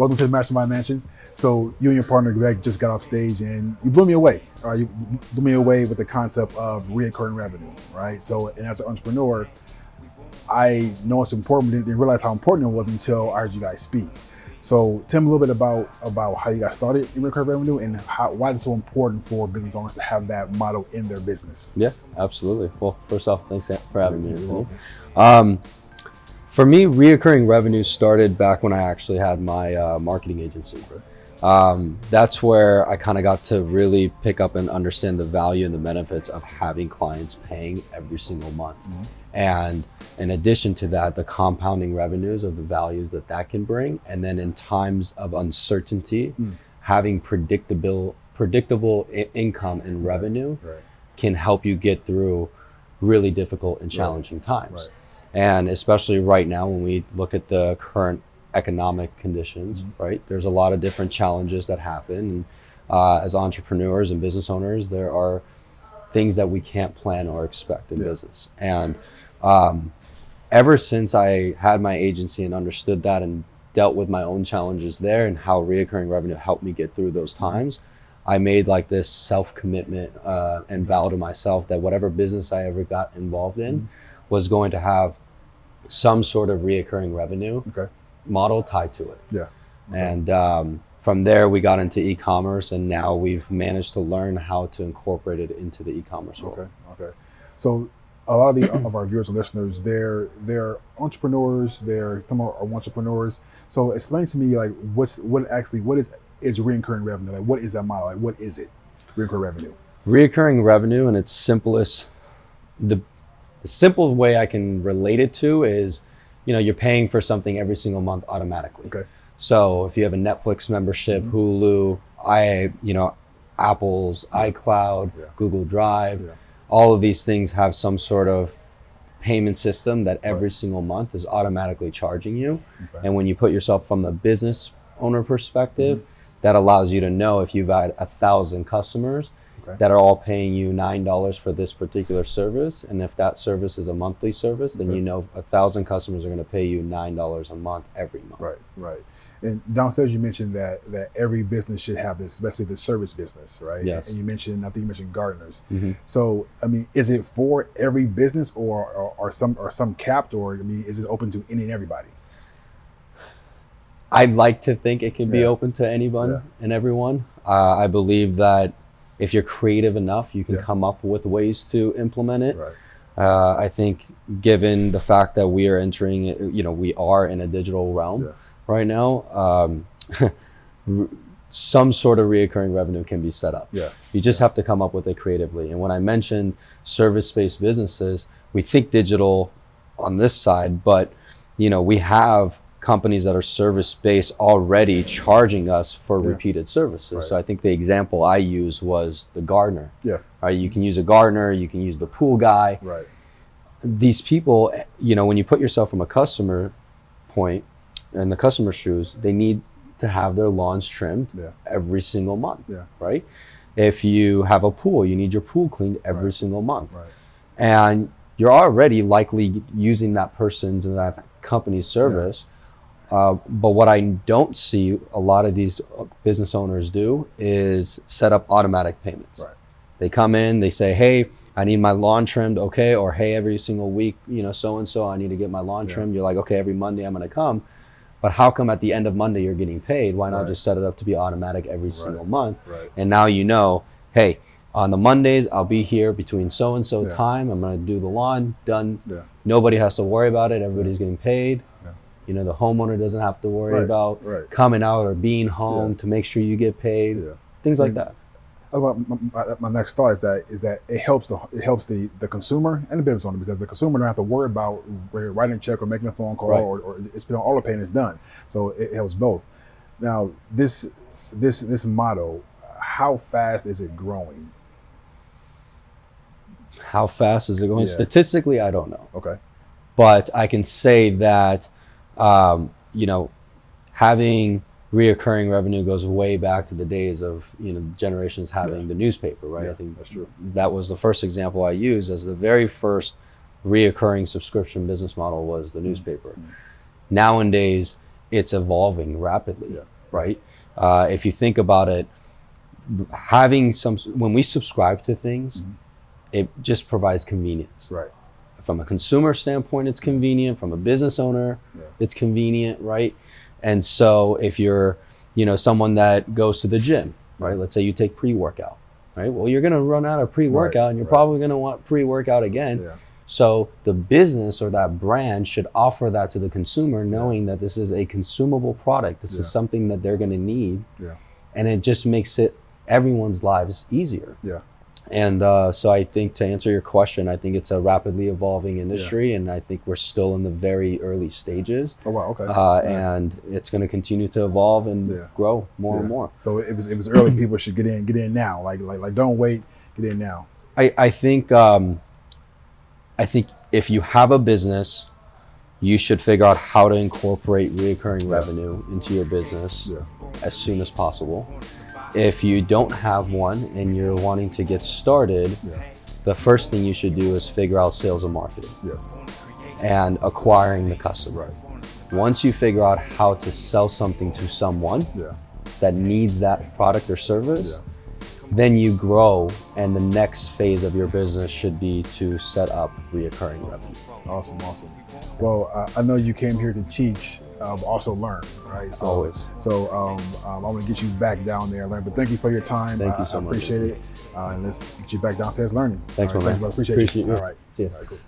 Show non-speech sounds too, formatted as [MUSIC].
welcome to the Mastermind Mansion. So you and your partner Greg just got off stage and you blew me away. All right, you blew me away with the concept of reoccurring revenue, right? So, and as an entrepreneur, I know it's important, but didn't realize how important it was until I heard you guys speak. So tell me a little bit about about how you got started in recurring revenue and how, why it's so important for business owners to have that model in their business. Yeah, absolutely. Well, first off, thanks for having me. Um, for me, reoccurring revenue started back when I actually had my uh, marketing agency. Um, that's where I kind of got to really pick up and understand the value and the benefits of having clients paying every single month. Mm-hmm. And in addition to that, the compounding revenues of the values that that can bring. And then in times of uncertainty, mm. having predictable, predictable I- income and revenue right. Right. can help you get through really difficult and challenging right. times. And especially right now, when we look at the current economic conditions, mm-hmm. right? There's a lot of different challenges that happen. And uh, as entrepreneurs and business owners, there are things that we can't plan or expect in yeah. business. And um, ever since I had my agency and understood that and dealt with my own challenges there and how reoccurring revenue helped me get through those times, I made like this self commitment uh, and vow to myself that whatever business I ever got involved in mm-hmm. Was going to have some sort of reoccurring revenue okay. model tied to it. Yeah. Okay. And um, from there, we got into e-commerce, and now we've managed to learn how to incorporate it into the e-commerce world. Okay. Okay. So a lot of the of our viewers and listeners, they're they're entrepreneurs. They're some are, are entrepreneurs. So explain to me like what's what actually what is is recurring revenue? Like what is that model? Like what is it? Recurring revenue. Recurring revenue, in its simplest, the the simple way I can relate it to is, you know, you're paying for something every single month automatically. Okay. So if you have a Netflix membership, mm-hmm. Hulu, I, you know, Apple's iCloud, yeah. Google Drive, yeah. all of these things have some sort of payment system that every right. single month is automatically charging you. Okay. And when you put yourself from the business owner perspective, mm-hmm. that allows you to know if you've had a thousand customers, okay. that are all paying you nine dollars for this particular service. And if that service is a monthly service, then okay. you know a thousand customers are going to pay you nine dollars a month every month. Right, right. And downstairs, you mentioned that that every business should have this, especially the service business, right? Yes. And you mentioned, I think you mentioned gardeners. Mm-hmm. So, I mean, is it for every business, or, or or some or some capped, or I mean, is it open to any and everybody? I'd like to think it can yeah. be open to anyone yeah. and everyone. Uh, I believe that if you're creative enough, you can yeah. come up with ways to implement it. Right. Uh, I think, given the fact that we are entering, you know, we are in a digital realm yeah. right now. Um, [LAUGHS] some sort of reoccurring revenue can be set up. Yeah. You just have to come up with it creatively. And when I mentioned service-based businesses, we think digital on this side, but you know, we have companies that are service based already charging us for yeah. repeated services. Right. So I think the example I use was the gardener. Yeah. Right. You can use a gardener, you can use the pool guy. Right. These people, you know, when you put yourself from a customer point and the customer shoes, they need to have their lawns trimmed yeah. every single month. Yeah. Right. If you have a pool, you need your pool cleaned every right. single month. Right. And you're already likely using that person's and that company's service. Yeah uh, but what I don't see a lot of these business owners do is set up automatic payments. Right. They come in, they say, "Hey, I need my lawn trimmed, okay?" Or, "Hey, every single week, you know, so and so, I need to get my lawn yeah. trimmed." You're like, "Okay, every Monday I'm going to come." But how come at the end of Monday you're getting paid? Why not right. just set it up to be automatic every right. single month? And now you know, hey, on the Mondays I'll be here between so and so time. I'm going to do the lawn. Done. Yeah. Nobody has to worry about it. Everybody's getting paid. You know, the homeowner doesn't have to worry right, about right. coming out or being home yeah. to make sure you get paid. Yeah. Things like that. My, my, my, next thought is that is that it helps the it helps the, the consumer and the business owner because the consumer don't have to worry about writing a check or making a phone call right. or, or, it's been all the payment is done. So it helps both. Now this this this model, how fast is it growing? How fast is it going? Yeah. Statistically, I don't know. Okay. But I can say that um, you know, having reoccurring revenue goes way back to the days of you know generations having yeah. the newspaper, right? Yeah, I think that's true. That was the first example I used as the very first reoccurring subscription business model was the mm-hmm. newspaper. Mm-hmm. Nowadays, it's evolving rapidly, Yeah. right? Uh, if you think about it, having some when we subscribe to things, Mhm. it just provides convenience. Right. From a consumer standpoint, it's convenient. From a business owner, Yeah. It's convenient, right? And so if you're, you know, someone that goes to the gym, right? Mm-hmm. Let's say you take pre-workout, right? Well, you're gonna run out of pre-workout, and you're right. probably gonna want pre-workout again. Yeah. So the business or that brand should offer that to the consumer, knowing that this is a consumable product. This Yeah. is something that they're going to need, Yeah. and it just makes it everyone's lives easier. Yeah. And uh, so I think to answer your question, I think it's a rapidly evolving industry, and I think we're still in the very early stages. Oh wow. Okay. Uh, Nice. And it's going to continue to evolve and Yeah. grow more and more. So it was it was early. People should get in, get in now. Like like like don't wait. Get in now. I, I think um, I think if you have a business, you should figure out how to incorporate recurring Yeah. revenue into your business Yeah. as soon as possible. If you don't have one and you're wanting to get started, Yeah. the first thing you should do is figure out sales and marketing Yes. and acquiring the customer. Once you figure out how to sell something to someone Yeah. that needs that product or service, Yeah. then you grow and the next phase of your business should be to set up reoccurring revenue Awesome. Awesome. Well, I know you came here to teach, but also learn, right? So always So um, um, I'm gonna get you back down there, and learn. But thank you for your time. Thank you so I much. appreciate it. Uh, and let's get you back downstairs learning. Thanks, All right, man. brother. Appreciate, Appreciate you. you. All right. see you All right, cool.